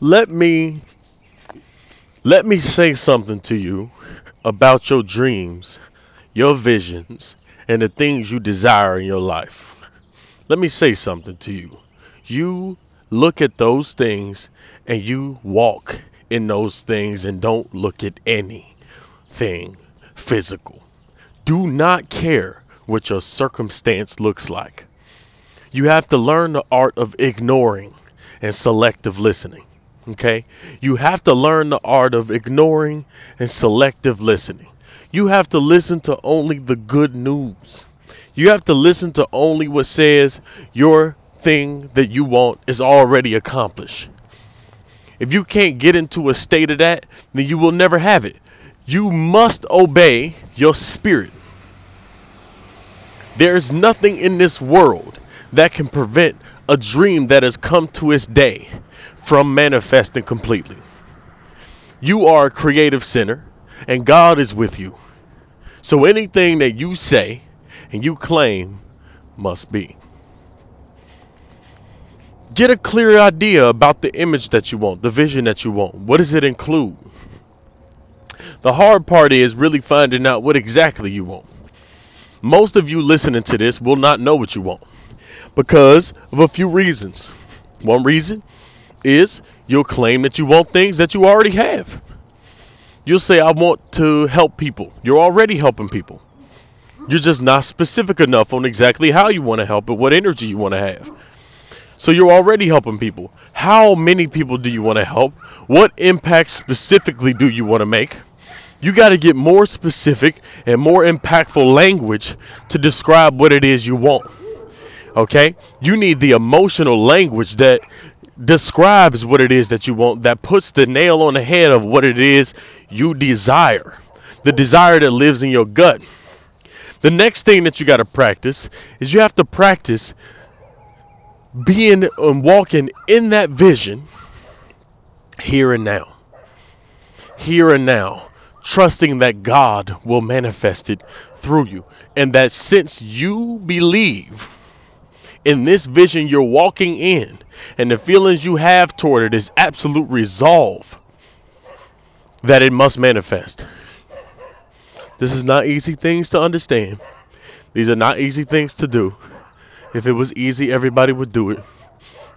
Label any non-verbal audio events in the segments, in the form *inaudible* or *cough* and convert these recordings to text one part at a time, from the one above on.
let me let me say something to you about your dreams, your visions, and the things you desire in your life. Let me say something to you. You look at those things and you walk in those things and don't look at anything physical. Do not care what your circumstance looks like. You have to learn the art of ignoring and selective listening. Okay? You have to learn the art of ignoring and selective listening. You have to listen to only the good news. You have to listen to only what says your thing that you want is already accomplished. If you can't get into a state of that, then you will never have it. You must obey your spirit. There is nothing in this world that can prevent a dream that has come to its day from manifesting completely. You are a creative sinner, and God is with you. So anything that you say and you claim must be. Get a clear idea about the image that you want, the vision that you want. What does it include? The hard part is really finding out what exactly you want. Most of you listening to this will not know what you want because of a few reasons. One reason is you'll claim that you want things that you already have. You'll say, I want to help people. You're already helping people. You're just not specific enough on exactly how you want to help and what energy you want to have. So you're already helping people. How many people do you want to help? What impact specifically do you want to make? You got to get more specific and more impactful language to describe what it is you want. Okay? You need the emotional language that describes what it is that you want, that puts the nail on the head of what it is you desire. The desire that lives in your gut. The next thing that you got to practice is you have to practice being and walking in that vision here and now. Here and now. Trusting that God will manifest it through you. And that since you believe in this vision you're walking in and the feelings you have toward it is absolute resolve that it must manifest. This is not easy things to understand. These are not easy things to do. If it was easy, everybody would do it.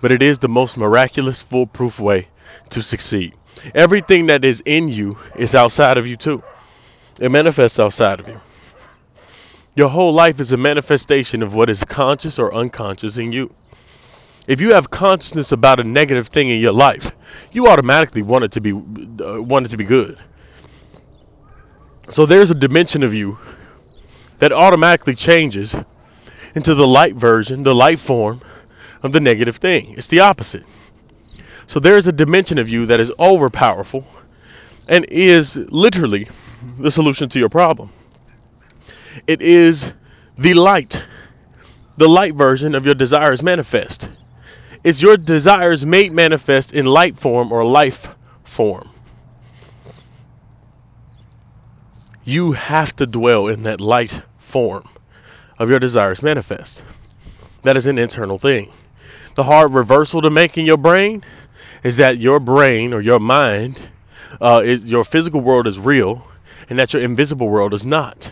But it is the most miraculous, foolproof way to succeed. Everything that is in you is outside of you, too. It manifests outside of you. Your whole life is a manifestation of what is conscious or unconscious in you. If you have consciousness about a negative thing in your life, you automatically want it to be uh, want it to be good. So there's a dimension of you that automatically changes into the light version, the light form of the negative thing. It's the opposite. So there is a dimension of you that is overpowerful and is literally the solution to your problem. It is the light, the light version of your desires manifest. It's your desires made manifest in light form or life form. You have to dwell in that light form of your desires manifest. That is an internal thing. The hard reversal to make in your brain is that your brain or your mind, uh, is, your physical world is real, and that your invisible world is not.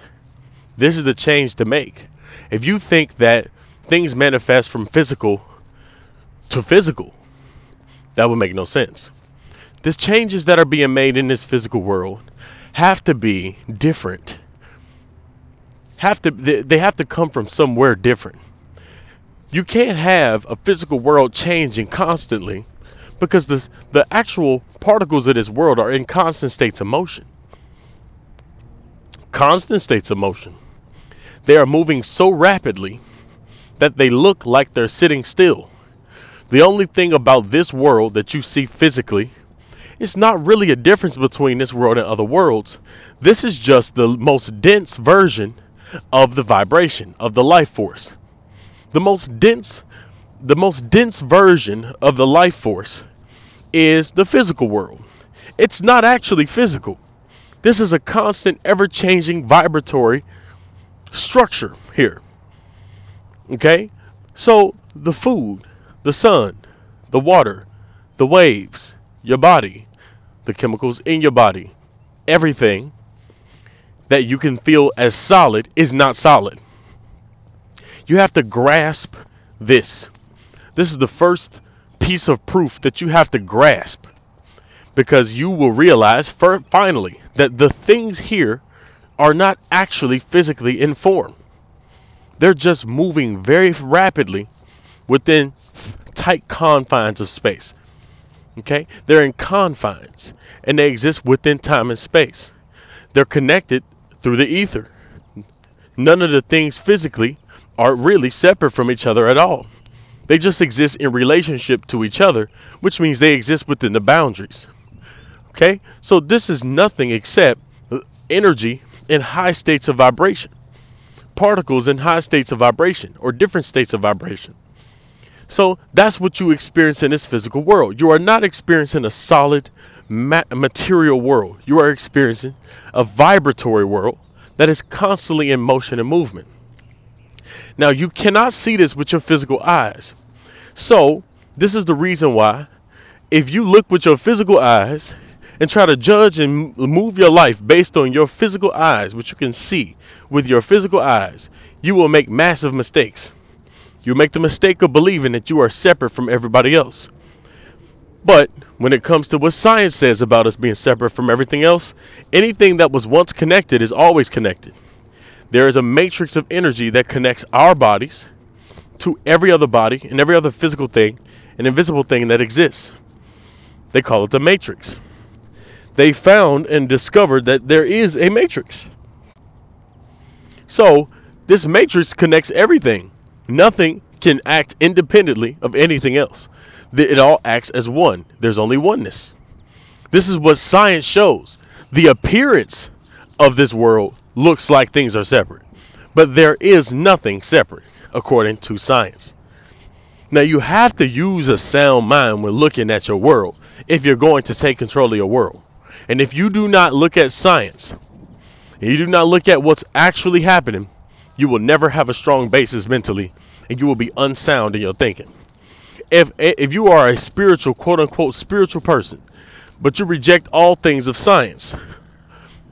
This is the change to make. If you think that things manifest from physical to physical, that would make no sense. The changes that are being made in this physical world have to be different have to they have to come from somewhere different. You can't have a physical world changing constantly because the the actual particles of this world are in constant states of motion. Constant states of motion. They are moving so rapidly that they look like they're sitting still. The only thing about this world that you see physically is not really a difference between this world and other worlds. This is just the most dense version of the vibration of the life force. The most dense the most dense version of the life force is the physical world. It's not actually physical. This is a constant ever-changing vibratory structure here. Okay? So the food, the sun, the water, the waves, your body, the chemicals in your body, everything that you can feel as solid is not solid. You have to grasp this. This is the first piece of proof that you have to grasp because you will realize for, finally that the things here are not actually physically in form. They're just moving very rapidly within tight confines of space. Okay? They're in confines and they exist within time and space. They're connected through the ether. None of the things physically are really separate from each other at all. They just exist in relationship to each other, which means they exist within the boundaries. Okay? So this is nothing except energy in high states of vibration. Particles in high states of vibration or different states of vibration. So that's what you experience in this physical world. You are not experiencing a solid ma- material world. You are experiencing a vibratory world that is constantly in motion and movement. Now, you cannot see this with your physical eyes. So, this is the reason why, if you look with your physical eyes and try to judge and move your life based on your physical eyes, which you can see with your physical eyes, you will make massive mistakes. You make the mistake of believing that you are separate from everybody else. But when it comes to what science says about us being separate from everything else, anything that was once connected is always connected. There is a matrix of energy that connects our bodies to every other body and every other physical thing and invisible thing that exists. They call it the matrix. They found and discovered that there is a matrix. So, this matrix connects everything. Nothing can act independently of anything else. It all acts as one. There's only oneness. This is what science shows. The appearance of this world looks like things are separate, but there is nothing separate according to science. Now, you have to use a sound mind when looking at your world if you're going to take control of your world. And if you do not look at science, and you do not look at what's actually happening, you will never have a strong basis mentally and you will be unsound in your thinking. If if you are a spiritual quote unquote spiritual person, but you reject all things of science,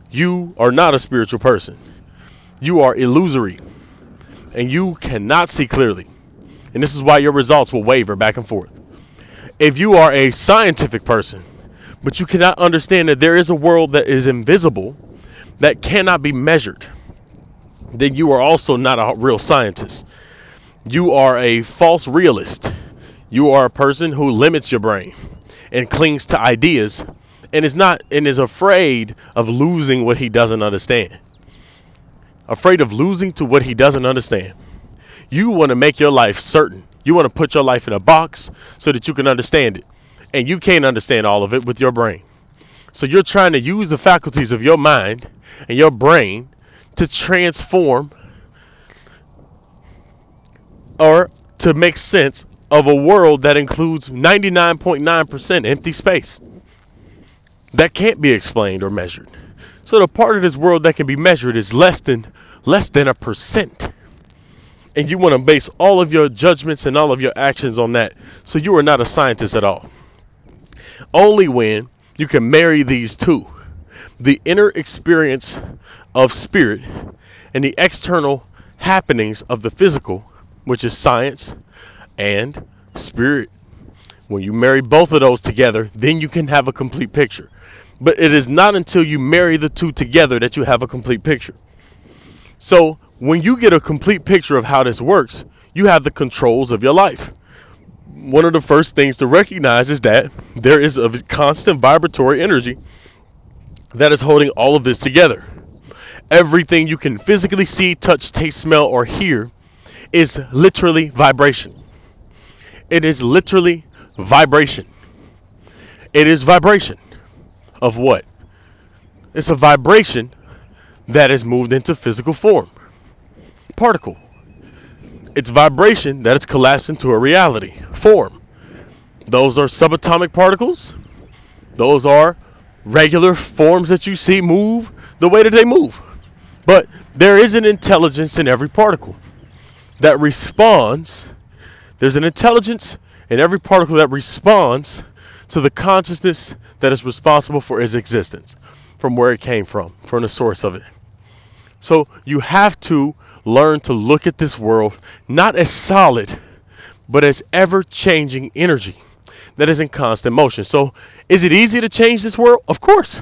you are not a spiritual person. You are illusory. And you cannot see clearly. And this is why your results will waver back and forth. If you are a scientific person, but you cannot understand that there is a world that is invisible, that cannot be measured, then you are also not a real scientist. You are a false realist. You are a person who limits your brain and clings to ideas and is not and is afraid of losing what he doesn't understand. Afraid of losing to what he doesn't understand. You want to make your life certain. You want to put your life in a box so that you can understand it. And you can't understand all of it with your brain. So you're trying to use the faculties of your mind and your brain to transform or to make sense of a world that includes 99.9% empty space that can't be explained or measured. So the part of this world that can be measured is less than less than a percent. And you want to base all of your judgments and all of your actions on that. So you are not a scientist at all. Only when you can marry these two the inner experience of spirit and the external happenings of the physical, which is science and spirit. When you marry both of those together, then you can have a complete picture. But it is not until you marry the two together that you have a complete picture. So when you get a complete picture of how this works, you have the controls of your life. One of the first things to recognize is that there is a constant vibratory energy that is holding all of this together. Everything you can physically see, touch, taste, smell, or hear is literally vibration. It is literally vibration. It is vibration of what? It's a vibration that is moved into physical form. Particle. It's vibration that is collapsed into a reality, form. Those are subatomic particles. Those are regular forms that you see move the way that they move. But there is an intelligence in every particle that responds. There's an intelligence in every particle that responds to the consciousness that is responsible for its existence, from where it came from, from the source of it. So you have to learn to look at this world not as solid, but as ever changing energy that is in constant motion. So is it easy to change this world? Of course.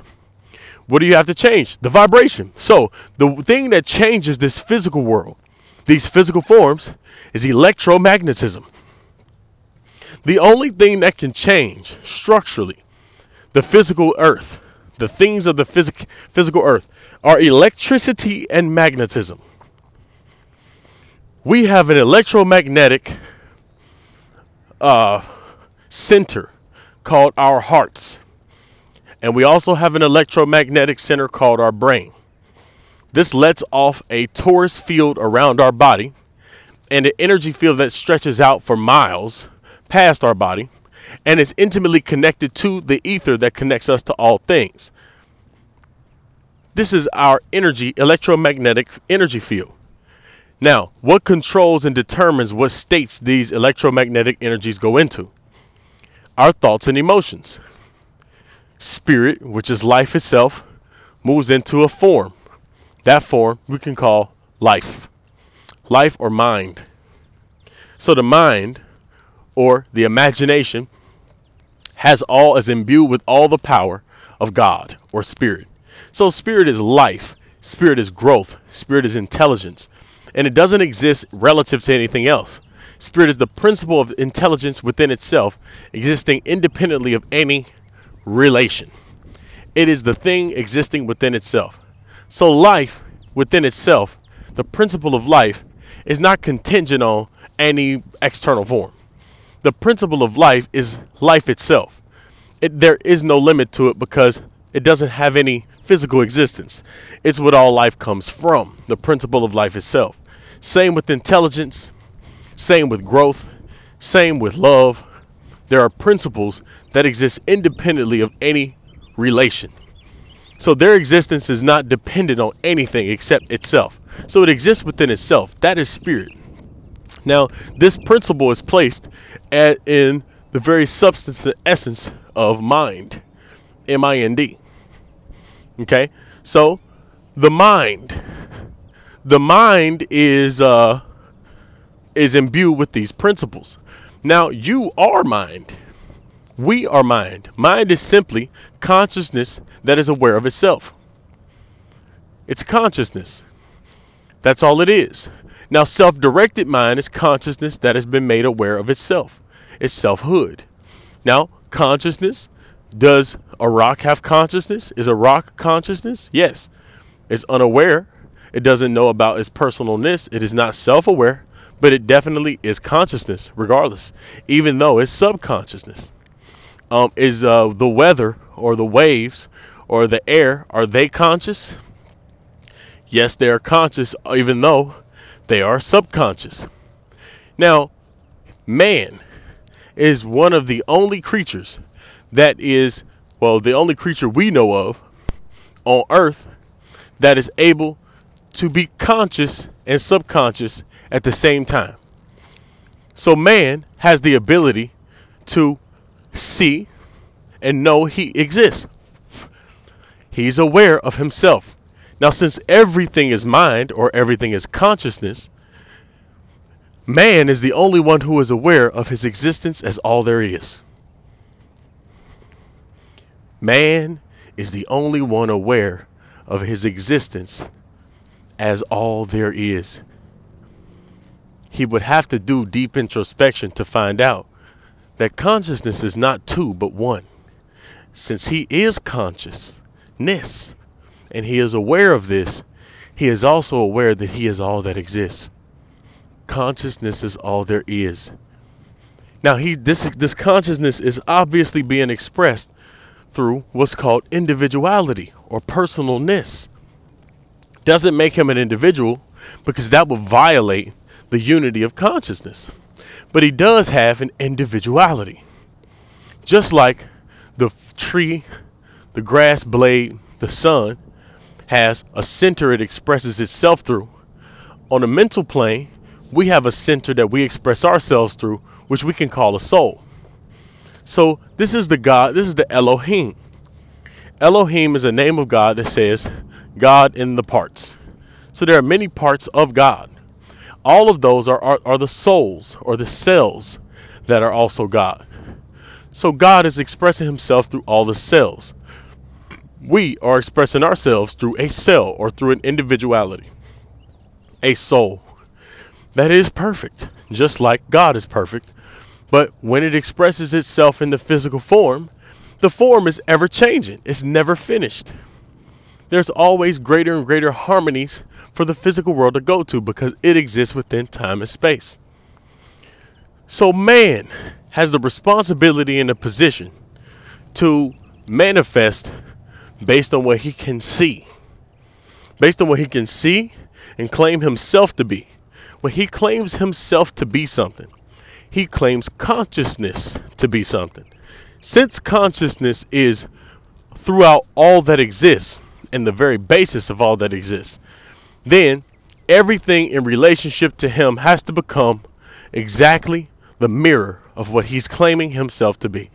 What do you have to change? The vibration. So the thing that changes this physical world, these physical forms, is electromagnetism. The only thing that can change structurally the physical earth, the things of the physic- physical earth, are electricity and magnetism. We have an electromagnetic uh, center called our hearts. And we also have an electromagnetic center called our brain. This lets off a torus field around our body and an energy field that stretches out for miles past our body and is intimately connected to the ether that connects us to all things. This is our energy, electromagnetic energy field. Now, what controls and determines what states these electromagnetic energies go into? Our thoughts and emotions. Spirit, which is life itself, moves into a form. That form we can call life. Life or mind. So the mind or the imagination has all as imbued with all the power of God or spirit. So spirit is life, spirit is growth, spirit is intelligence, and it doesn't exist relative to anything else. Spirit is the principle of intelligence within itself, existing independently of any relation. It is the thing existing within itself. So, life within itself, the principle of life, is not contingent on any external form. The principle of life is life itself. It, there is no limit to it because it doesn't have any physical existence. It's what all life comes from, the principle of life itself. Same with intelligence, same with growth, same with love. There are principles that exist independently of any relation. So their existence is not dependent on anything except itself. So it exists within itself. That is spirit. Now, this principle is placed at, in the very substance and essence of mind. M I N D. Okay? So, the mind the mind is uh, is imbued with these principles. Now you are mind. We are mind. Mind is simply consciousness that is aware of itself. It's consciousness. That's all it is. Now, self directed mind is consciousness that has been made aware of itself. It's selfhood. Now, consciousness does a rock have consciousness? Is a rock consciousness? Yes. It's unaware it doesn't know about its personalness. It is not self aware, but it definitely is consciousness, regardless, even though it's subconsciousness. Um, is uh, the weather or the waves or the air, are they conscious? Yes, they are conscious, even though they are subconscious. Now, man is one of the only creatures that is, well, the only creature we know of on earth that is able to be conscious and subconscious at the same time. So man has the ability to see and know he exists. He's aware of himself. Now, since everything is mind or everything is consciousness, man is the only one who is aware of his existence as all there is. Man is the only one aware of his existence as all there is. He would have to do deep introspection to find out that consciousness is not two but one. Since he is consciousness and he is aware of this, he is also aware that he is all that exists. Consciousness is all there is. Now he this this consciousness is obviously being expressed through what's called individuality or personalness doesn't make him an individual because that would violate the unity of consciousness. But he does have an individuality. Just like the tree, the grass blade, the sun has a center it expresses itself through. On a mental plane, we have a center that we express ourselves through, which we can call a soul. So this is the God, this is the Elohim. Elohim is a name of God that says God in the parts. So there are many parts of God. All of those are, are, are the souls or the cells that are also God. So God is expressing himself through all the cells. We are expressing ourselves through a cell or through an individuality, a soul that is perfect, just like God is perfect. But when it expresses itself in the physical form, the form is ever changing, it's never finished. There's always greater and greater harmonies for the physical world to go to because it exists within time and space. So, man has the responsibility and the position to manifest based on what he can see. Based on what he can see and claim himself to be. When he claims himself to be something, he claims consciousness to be something. Since consciousness is throughout all that exists and the very basis of all that exists, then everything in relationship to him has to become exactly the mirror of what he's claiming himself to be.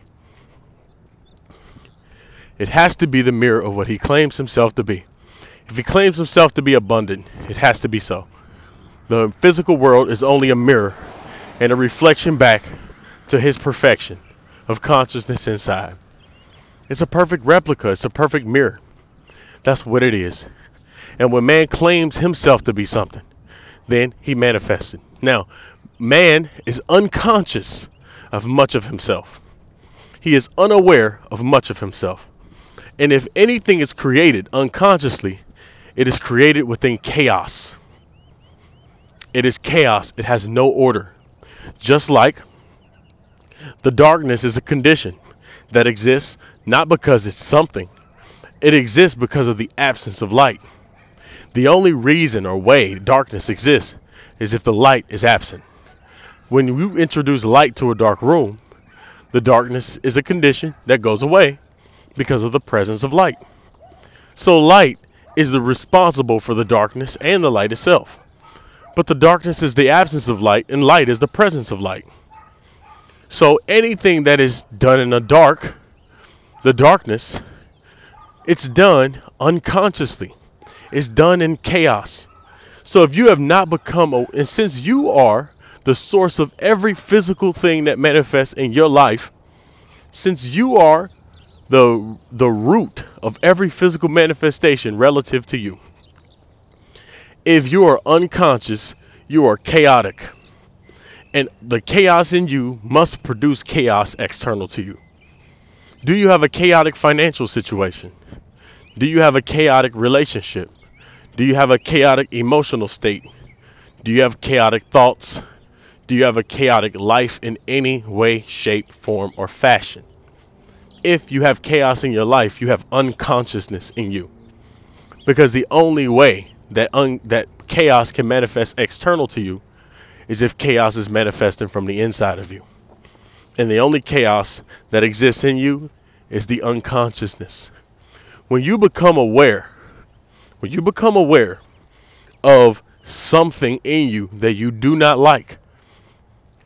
It has to be the mirror of what he claims himself to be. If he claims himself to be abundant, it has to be so. The physical world is only a mirror and a reflection back to his perfection of consciousness inside. It's a perfect replica, it's a perfect mirror. That's what it is. And when man claims himself to be something, then he manifests it. Now, man is unconscious of much of himself. He is unaware of much of himself. And if anything is created unconsciously, it is created within chaos. It is chaos. It has no order. Just like the darkness is a condition that exists not because it's something, it exists because of the absence of light. The only reason or way darkness exists is if the light is absent. When you introduce light to a dark room, the darkness is a condition that goes away because of the presence of light. So light is the responsible for the darkness and the light itself. But the darkness is the absence of light, and light is the presence of light. So anything that is done in the dark, the darkness, it's done unconsciously. It's done in chaos. So if you have not become, a, and since you are the source of every physical thing that manifests in your life, since you are the the root of every physical manifestation relative to you, if you are unconscious, you are chaotic. And the chaos in you must produce chaos external to you. Do you have a chaotic financial situation? Do you have a chaotic relationship? Do you have a chaotic emotional state? Do you have chaotic thoughts? Do you have a chaotic life in any way, shape, form, or fashion? If you have chaos in your life, you have unconsciousness in you. Because the only way that un, that chaos can manifest external to you is if chaos is manifesting from the inside of you. And the only chaos that exists in you is the unconsciousness. When you become aware, when you become aware of something in you that you do not like,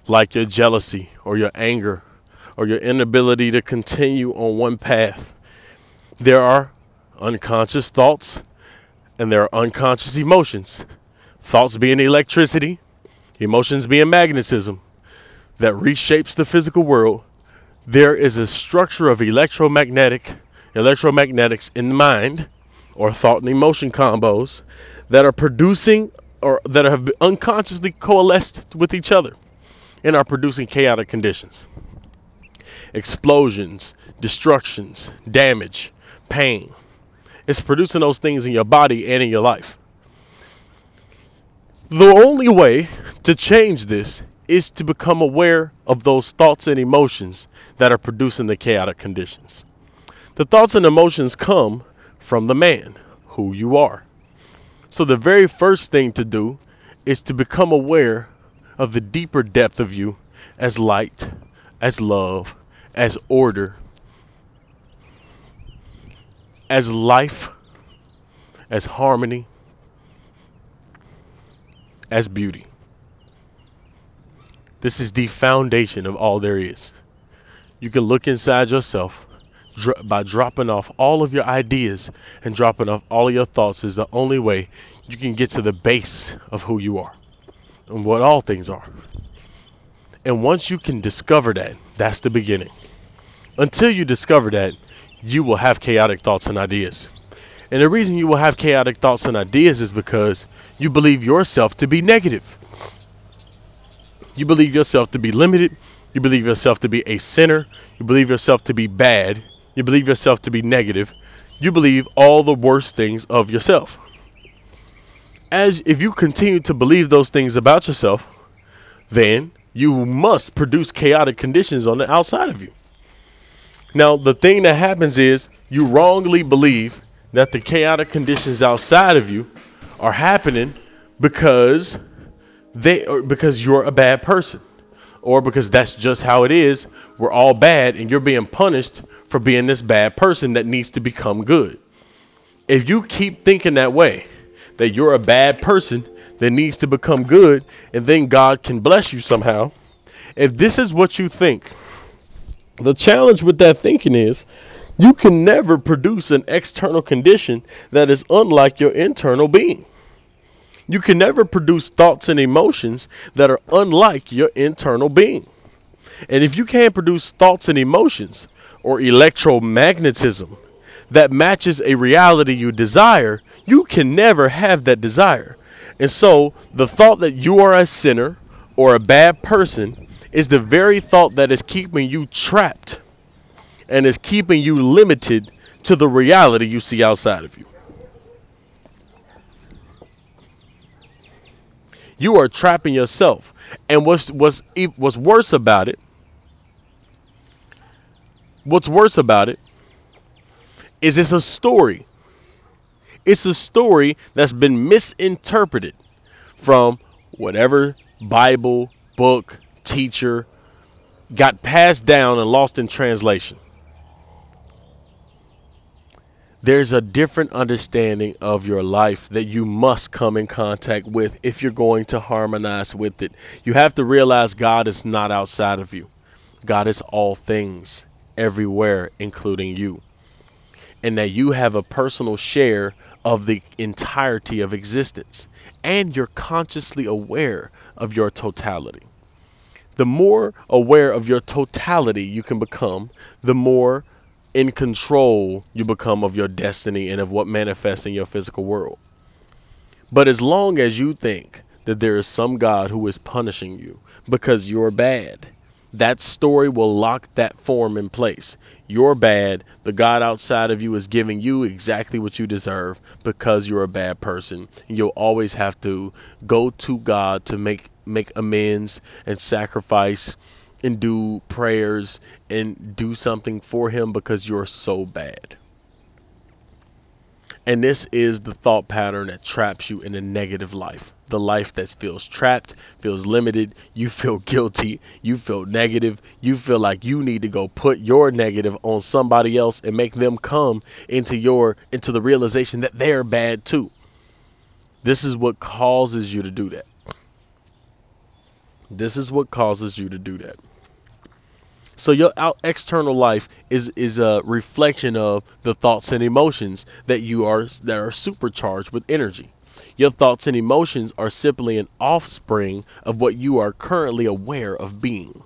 like your jealousy or your anger or your inability to continue on one path, there are unconscious thoughts and there are unconscious emotions. Thoughts being electricity, emotions being magnetism that reshapes the physical world. There is a structure of electromagnetic electromagnetics in the mind or thought and emotion combos that are producing or that have unconsciously coalesced with each other and are producing chaotic conditions. Explosions, destructions, damage, pain, it's producing those things in your body and in your life. The only way to change this is to become aware of those thoughts and emotions that are producing the chaotic conditions. The thoughts and emotions come from the man, who you are. So the very first thing to do is to become aware of the deeper depth of you as light, as love, as order, as life, as harmony, as beauty. This is the foundation of all there is. you can look inside yourself dr- by dropping off all of your ideas and dropping off all of your thoughts is the only way you can get to the base of who you are and what all things are. And once you can discover that, that's the beginning. Until you discover that, you will have chaotic thoughts and ideas. And the reason you will have chaotic thoughts and ideas is because you believe yourself to be negative. You believe yourself to be limited. You believe yourself to be a sinner. You believe yourself to be bad. You believe yourself to be negative. You believe all the worst things of yourself. As if you continue to believe those things about yourself, then you must produce chaotic conditions on the outside of you. Now, the thing that happens is you wrongly believe that the chaotic conditions outside of you are happening because they because you're a bad person or because that's just how it is. We're all bad and you're being punished for being this bad person that needs to become good. If you keep thinking that way, that you're a bad person that needs to become good and then God can bless you somehow, if this is what you think, the challenge with that thinking is you can never produce an external condition that is unlike your internal being. You can never produce thoughts and emotions that are unlike your internal being. And if you can't produce thoughts and emotions or electromagnetism that matches a reality you desire, you can never have that desire. And so, the thought that you are a sinner or a bad person is the very thought that is keeping you trapped and is keeping you limited to the reality you see outside of you. You are trapping yourself. And what's what's what's worse about it? What's worse about it is it's a story. It's a story that's been misinterpreted from whatever Bible, book, teacher got passed down and lost in translation. There's a different understanding of your life that you must come in contact with if you're going to harmonize with it. You have to realize God is not outside of you, God is all things, everywhere, including you. And that you have a personal share of the entirety of existence. And you're consciously aware of your totality. The more aware of your totality you can become, the more in control you become of your destiny and of what manifests in your physical world. But as long as you think that there is some God who is punishing you because you're bad, that story will lock that form in place. You're bad. The God outside of you is giving you exactly what you deserve because you're a bad person. You'll always have to go to God to make make amends and sacrifice and do prayers and do something for him because you're so bad. And this is the thought pattern that traps you in a negative life. The life that feels trapped, feels limited, you feel *laughs* guilty, you feel negative, you feel like you need to go put your negative on somebody else and make them come into your into the realization that they're bad too. This is what causes you to do that. This is what causes you to do that. So your out external life is is a reflection of the thoughts and emotions that you are that are supercharged with energy. Your thoughts and emotions are simply an offspring of what you are currently aware of being.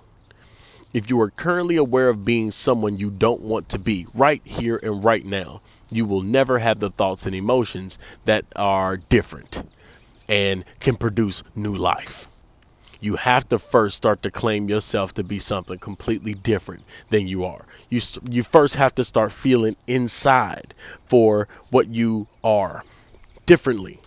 If you are currently aware of being someone you don't want to be right here and right now, you will never have the thoughts and emotions that are different and can produce new life you have to first start to claim yourself to be something completely different than you are. You you first have to start feeling inside for what you are differently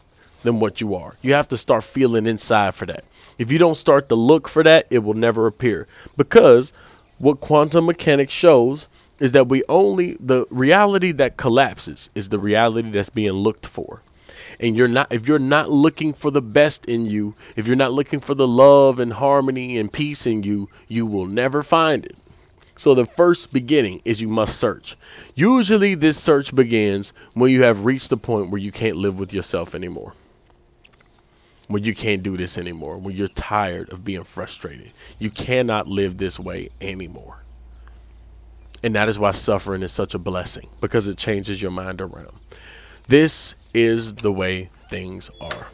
than what you are. You have to start feeling inside for that. If you don't start to look for that, it will never appear. Because what quantum mechanics shows is that we only the reality that collapses is the reality that's being looked for and you're not if you're not looking for the best in you, if you're not looking for the love and harmony and peace in you, you will never find it. So the first beginning is you must search. Usually this search begins when you have reached the point where you can't live with yourself anymore. When you can't do this anymore, when you're tired of being frustrated. You cannot live this way anymore. And that is why suffering is such a blessing because it changes your mind around. This is the way things are.